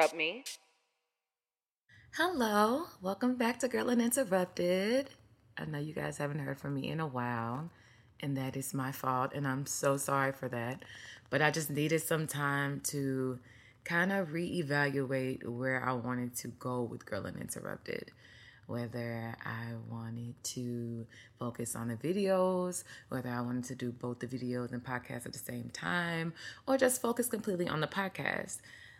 interrupt me. Hello, welcome back to Girl Uninterrupted. I know you guys haven't heard from me in a while, and that is my fault, and I'm so sorry for that. But I just needed some time to kind of reevaluate where I wanted to go with Girl Uninterrupted whether I wanted to focus on the videos, whether I wanted to do both the videos and podcasts at the same time, or just focus completely on the podcast.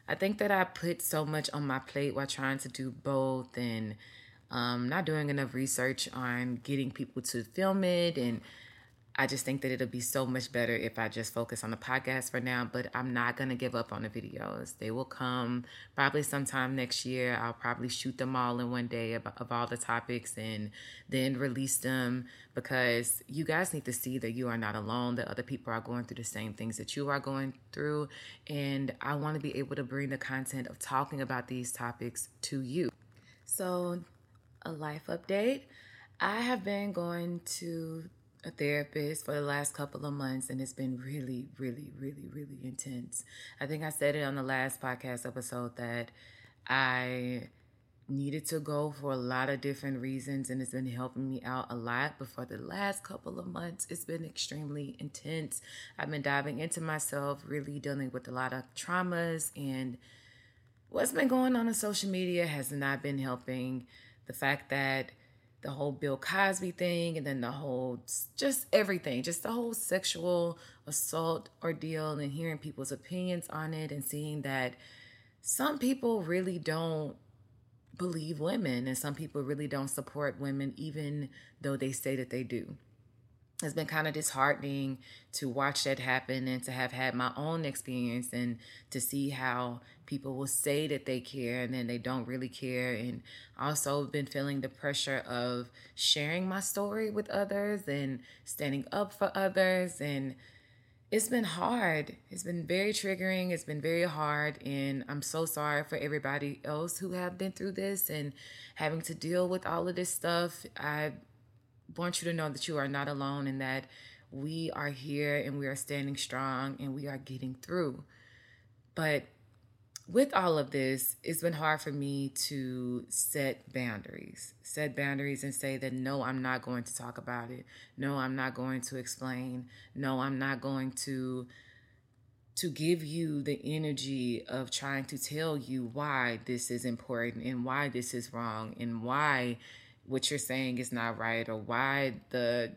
I think that I put so much on my plate while trying to do both and um, not doing enough research on getting people to film it and I just think that it'll be so much better if I just focus on the podcast for now, but I'm not going to give up on the videos. They will come probably sometime next year. I'll probably shoot them all in one day of, of all the topics and then release them because you guys need to see that you are not alone, that other people are going through the same things that you are going through. And I want to be able to bring the content of talking about these topics to you. So, a life update. I have been going to a therapist for the last couple of months and it's been really really really really intense. I think i said it on the last podcast episode that i needed to go for a lot of different reasons and it's been helping me out a lot. But for the last couple of months it's been extremely intense. I've been diving into myself really dealing with a lot of traumas and what's been going on on social media has not been helping. The fact that the whole Bill Cosby thing and then the whole just everything, just the whole sexual assault ordeal and hearing people's opinions on it and seeing that some people really don't believe women and some people really don't support women even though they say that they do it's been kind of disheartening to watch that happen and to have had my own experience and to see how people will say that they care and then they don't really care and also been feeling the pressure of sharing my story with others and standing up for others and it's been hard. It's been very triggering. It's been very hard. And I'm so sorry for everybody else who have been through this and having to deal with all of this stuff. I want you to know that you are not alone and that we are here and we are standing strong and we are getting through. But with all of this, it's been hard for me to set boundaries. Set boundaries and say that no, I'm not going to talk about it. No, I'm not going to explain. No, I'm not going to to give you the energy of trying to tell you why this is important and why this is wrong and why what you're saying is not right or why the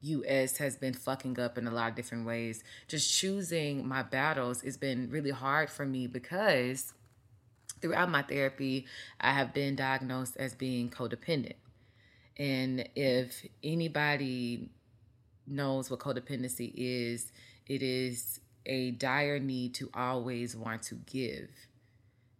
US has been fucking up in a lot of different ways. Just choosing my battles has been really hard for me because throughout my therapy, I have been diagnosed as being codependent. And if anybody knows what codependency is, it is a dire need to always want to give.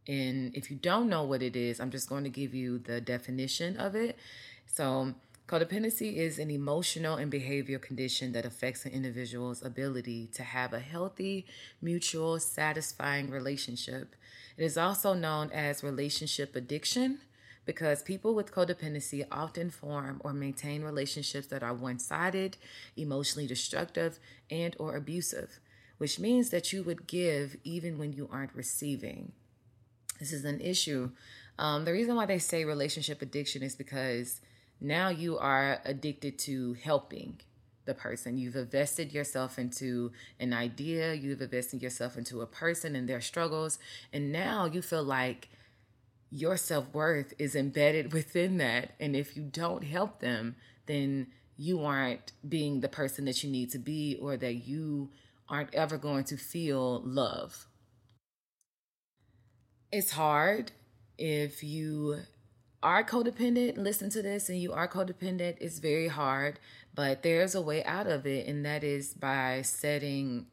And if you don't know what it is, I'm just going to give you the definition of it. So, codependency is an emotional and behavioral condition that affects an individual's ability to have a healthy, mutual, satisfying relationship. It is also known as relationship addiction because people with codependency often form or maintain relationships that are one-sided, emotionally destructive, and or abusive, which means that you would give even when you aren't receiving. This is an issue. Um, the reason why they say relationship addiction is because now you are addicted to helping the person. You've invested yourself into an idea, you've invested yourself into a person and their struggles, and now you feel like your self worth is embedded within that. And if you don't help them, then you aren't being the person that you need to be, or that you aren't ever going to feel love it's hard if you are codependent listen to this and you are codependent it's very hard but there's a way out of it and that is by setting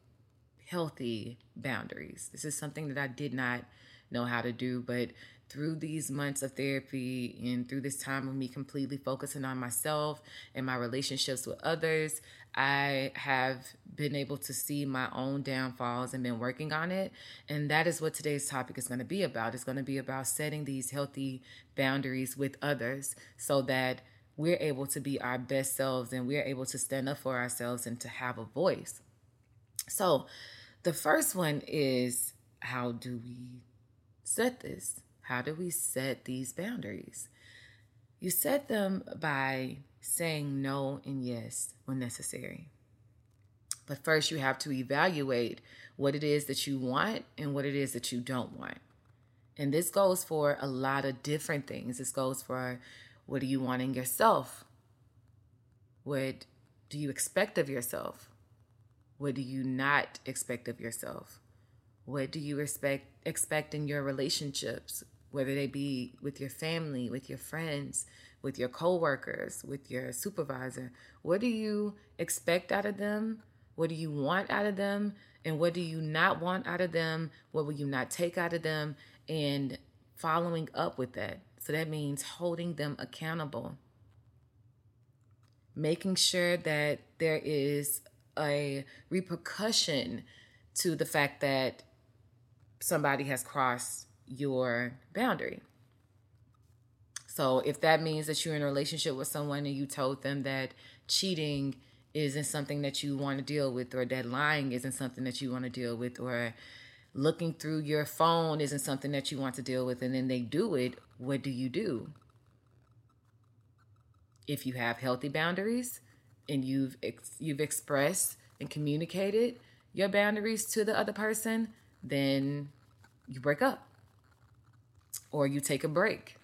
healthy boundaries. This is something that i did not know how to do but through these months of therapy and through this time of me completely focusing on myself and my relationships with others, I have been able to see my own downfalls and been working on it. And that is what today's topic is going to be about. It's going to be about setting these healthy boundaries with others so that we're able to be our best selves and we're able to stand up for ourselves and to have a voice. So, the first one is how do we set this? How do we set these boundaries? You set them by saying no and yes when necessary. But first, you have to evaluate what it is that you want and what it is that you don't want. And this goes for a lot of different things. This goes for what do you want in yourself? What do you expect of yourself? What do you not expect of yourself? What do you expect expect in your relationships, whether they be with your family, with your friends, with your coworkers, with your supervisor? What do you expect out of them? What do you want out of them? And what do you not want out of them? What will you not take out of them? And following up with that. So that means holding them accountable. Making sure that there is a repercussion to the fact that somebody has crossed your boundary. So if that means that you're in a relationship with someone and you told them that cheating isn't something that you want to deal with, or that lying isn't something that you want to deal with, or looking through your phone isn't something that you want to deal with, and then they do it, what do you do? If you have healthy boundaries and you've ex- you've expressed and communicated your boundaries to the other person, then you break up or you take a break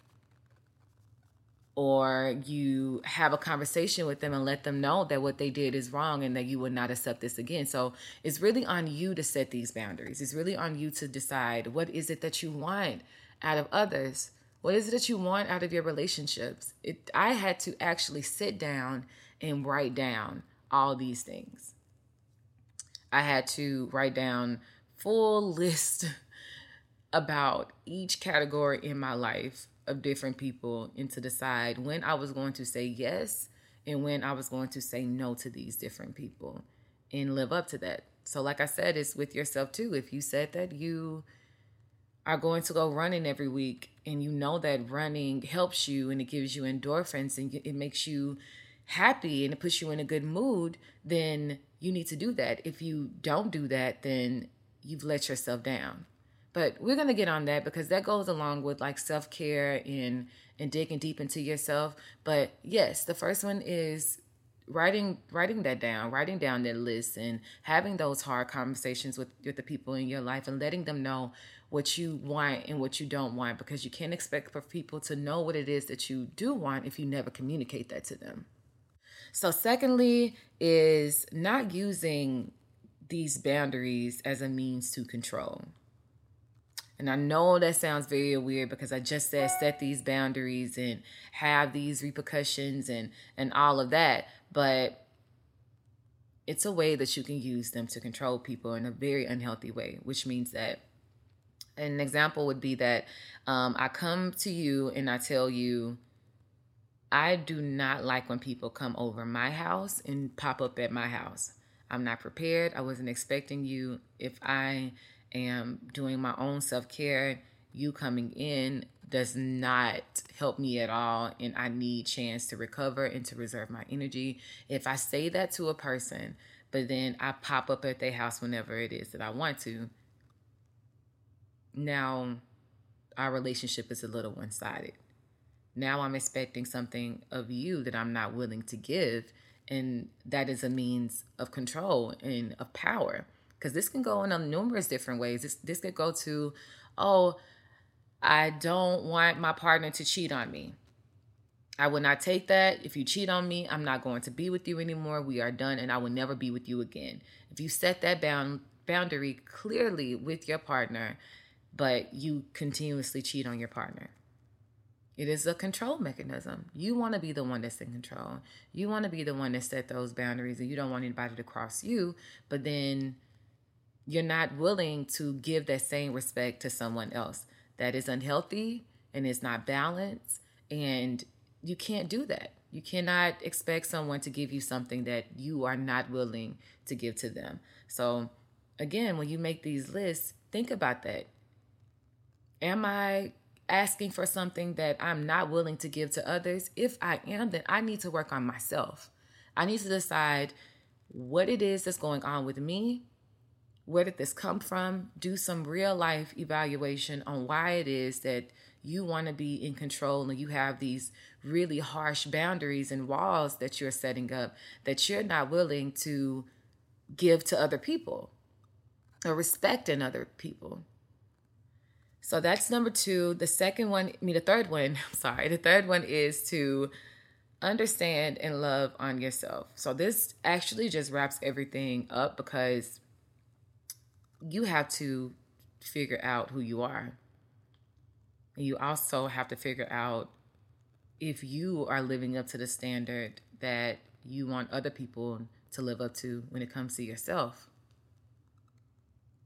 or you have a conversation with them and let them know that what they did is wrong and that you would not accept this again. So it's really on you to set these boundaries. It's really on you to decide what is it that you want out of others? What is it that you want out of your relationships? It, I had to actually sit down and write down all these things. I had to write down full list about each category in my life of different people and to decide when I was going to say yes and when I was going to say no to these different people and live up to that. So, like I said, it's with yourself too. If you said that you are going to go running every week and you know that running helps you and it gives you endorphins and it makes you happy and it puts you in a good mood, then you need to do that. If you don't do that, then you've let yourself down. But we're gonna get on that because that goes along with like self care and and digging deep into yourself. But yes, the first one is writing writing that down, writing down that list and having those hard conversations with, with the people in your life and letting them know what you want and what you don't want because you can't expect for people to know what it is that you do want if you never communicate that to them. So secondly is not using these boundaries as a means to control. And I know that sounds very weird because I just said set these boundaries and have these repercussions and and all of that, but it's a way that you can use them to control people in a very unhealthy way, which means that an example would be that um, I come to you and I tell you, I do not like when people come over my house and pop up at my house. I'm not prepared. I wasn't expecting you. If I am doing my own self care, you coming in does not help me at all and I need chance to recover and to reserve my energy. If I say that to a person, but then I pop up at their house whenever it is that I want to, now our relationship is a little one-sided. Now I'm expecting something of you that I'm not willing to give and that is a means of control and of power because this can go in a numerous different ways. This this could go to, oh, I don't want my partner to cheat on me. I will not take that. If you cheat on me, I'm not going to be with you anymore. We are done, and I will never be with you again. If you set that bound boundary clearly with your partner, but you continuously cheat on your partner. It is a control mechanism. You want to be the one that's in control. You want to be the one that set those boundaries and you don't want anybody to cross you, but then you're not willing to give that same respect to someone else. That is unhealthy and it's not balanced. And you can't do that. You cannot expect someone to give you something that you are not willing to give to them. So, again, when you make these lists, think about that. Am I asking for something that I'm not willing to give to others? If I am, then I need to work on myself. I need to decide what it is that's going on with me where did this come from? Do some real life evaluation on why it is that you want to be in control and you have these really harsh boundaries and walls that you're setting up that you're not willing to give to other people or respect in other people. So that's number two. The second one, I mean, the third one, I'm sorry, the third one is to understand and love on yourself. So this actually just wraps everything up because you have to figure out who you are. You also have to figure out if you are living up to the standard that you want other people to live up to when it comes to yourself.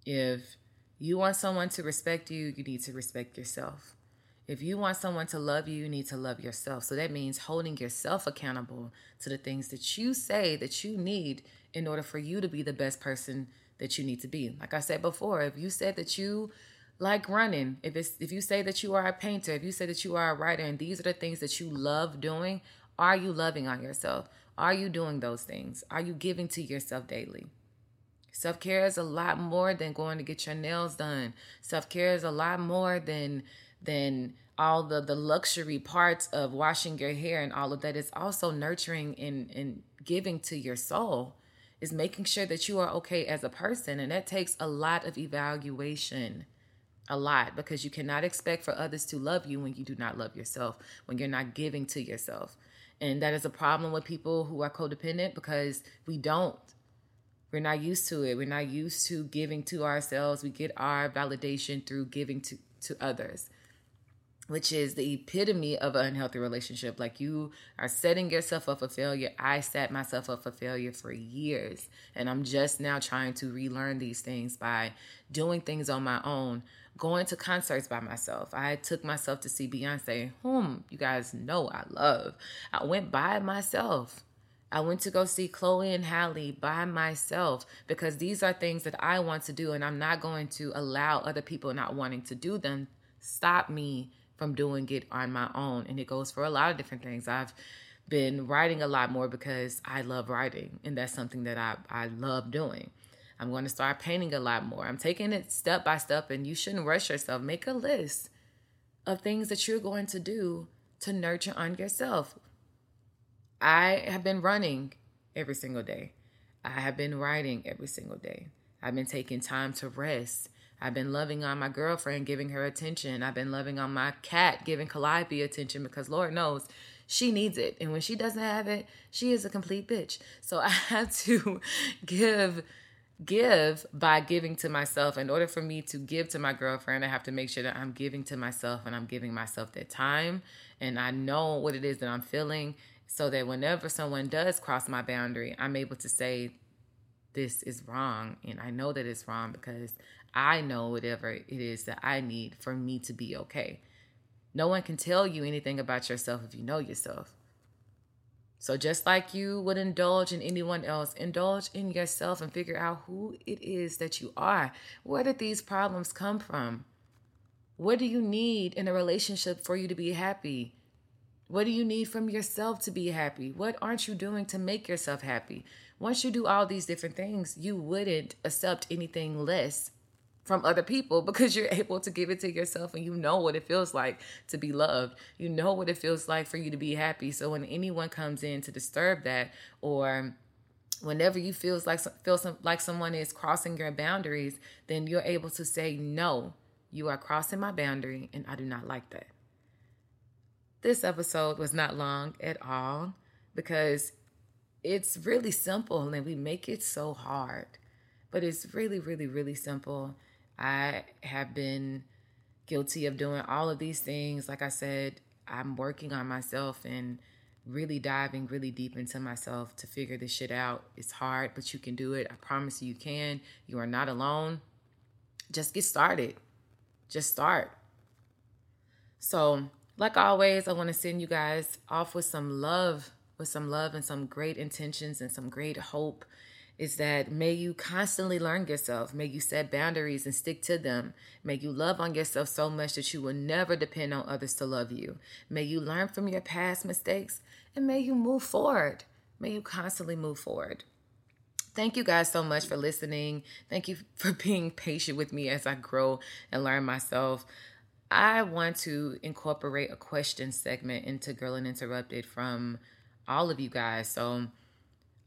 If you want someone to respect you, you need to respect yourself. If you want someone to love you, you need to love yourself. So that means holding yourself accountable to the things that you say that you need in order for you to be the best person that you need to be. Like I said before, if you said that you like running, if it's if you say that you are a painter, if you say that you are a writer and these are the things that you love doing, are you loving on yourself? Are you doing those things? Are you giving to yourself daily? Self care is a lot more than going to get your nails done. Self care is a lot more than than all the the luxury parts of washing your hair and all of that. It's also nurturing and and giving to your soul. Is making sure that you are okay as a person, and that takes a lot of evaluation a lot because you cannot expect for others to love you when you do not love yourself, when you're not giving to yourself. And that is a problem with people who are codependent because we don't. We're not used to it. We're not used to giving to ourselves. We get our validation through giving to, to others which is the epitome of an unhealthy relationship. Like you are setting yourself up for failure. I set myself up for failure for years. And I'm just now trying to relearn these things by doing things on my own, going to concerts by myself. I took myself to see Beyonce, whom you guys know I love. I went by myself. I went to go see Chloe and Halle by myself because these are things that I want to do, and I'm not going to allow other people not wanting to do them stop me from doing it on my own. And it goes for a lot of different things. I've been writing a lot more because I love writing, and that's something that I, I love doing. I'm going to start painting a lot more. I'm taking it step by step, and you shouldn't rush yourself. Make a list of things that you're going to do to nurture on yourself. I have been running every single day. I have been writing every single day. I've been taking time to rest. I've been loving on my girlfriend, giving her attention. I've been loving on my cat, giving Calliope attention because Lord knows she needs it. And when she doesn't have it, she is a complete bitch. So I have to give give by giving to myself. In order for me to give to my girlfriend, I have to make sure that I'm giving to myself and I'm giving myself that time and I know what it is that I'm feeling so that whenever someone does cross my boundary, I'm able to say this is wrong and I know that it's wrong because I know whatever it is that I need for me to be okay. No one can tell you anything about yourself if you know yourself. So, just like you would indulge in anyone else, indulge in yourself and figure out who it is that you are. Where did these problems come from? What do you need in a relationship for you to be happy? What do you need from yourself to be happy? What aren't you doing to make yourself happy? Once you do all these different things, you wouldn't accept anything less from other people because you're able to give it to yourself and you know what it feels like to be loved. You know what it feels like for you to be happy. So when anyone comes in to disturb that or whenever you feels like feel some, like someone is crossing your boundaries, then you're able to say no. You are crossing my boundary and I do not like that. This episode was not long at all because it's really simple and we make it so hard. But it's really, really, really simple. I have been guilty of doing all of these things. Like I said, I'm working on myself and really diving really deep into myself to figure this shit out. It's hard, but you can do it. I promise you, you can. You are not alone. Just get started. Just start. So, like always, I want to send you guys off with some love, with some love and some great intentions and some great hope is that may you constantly learn yourself. May you set boundaries and stick to them. May you love on yourself so much that you will never depend on others to love you. May you learn from your past mistakes and may you move forward. May you constantly move forward. Thank you guys so much for listening. Thank you for being patient with me as I grow and learn myself. I want to incorporate a question segment into Girl Uninterrupted from all of you guys. So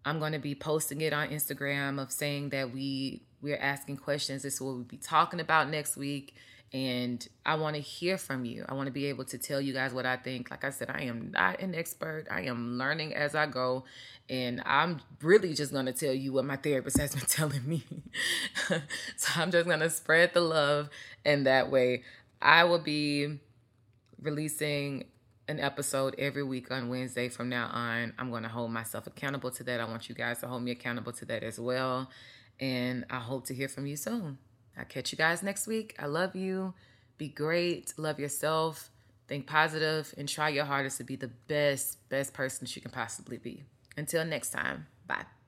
I'm going to be posting it on Instagram of saying that we we're asking questions. This is what we'll be talking about next week. And I want to hear from you. I want to be able to tell you guys what I think. Like I said, I am not an expert. I am learning as I go. And I'm really just going to tell you what my therapist has been telling me. so I'm just going to spread the love. And that way, I will be releasing an episode every week on Wednesday from now on. I'm going to hold myself accountable to that. I want you guys to hold me accountable to that as well. And I hope to hear from you soon. I'll catch you guys next week. I love you. Be great. Love yourself. Think positive and try your hardest to be the best, best person that you can possibly be. Until next time, bye.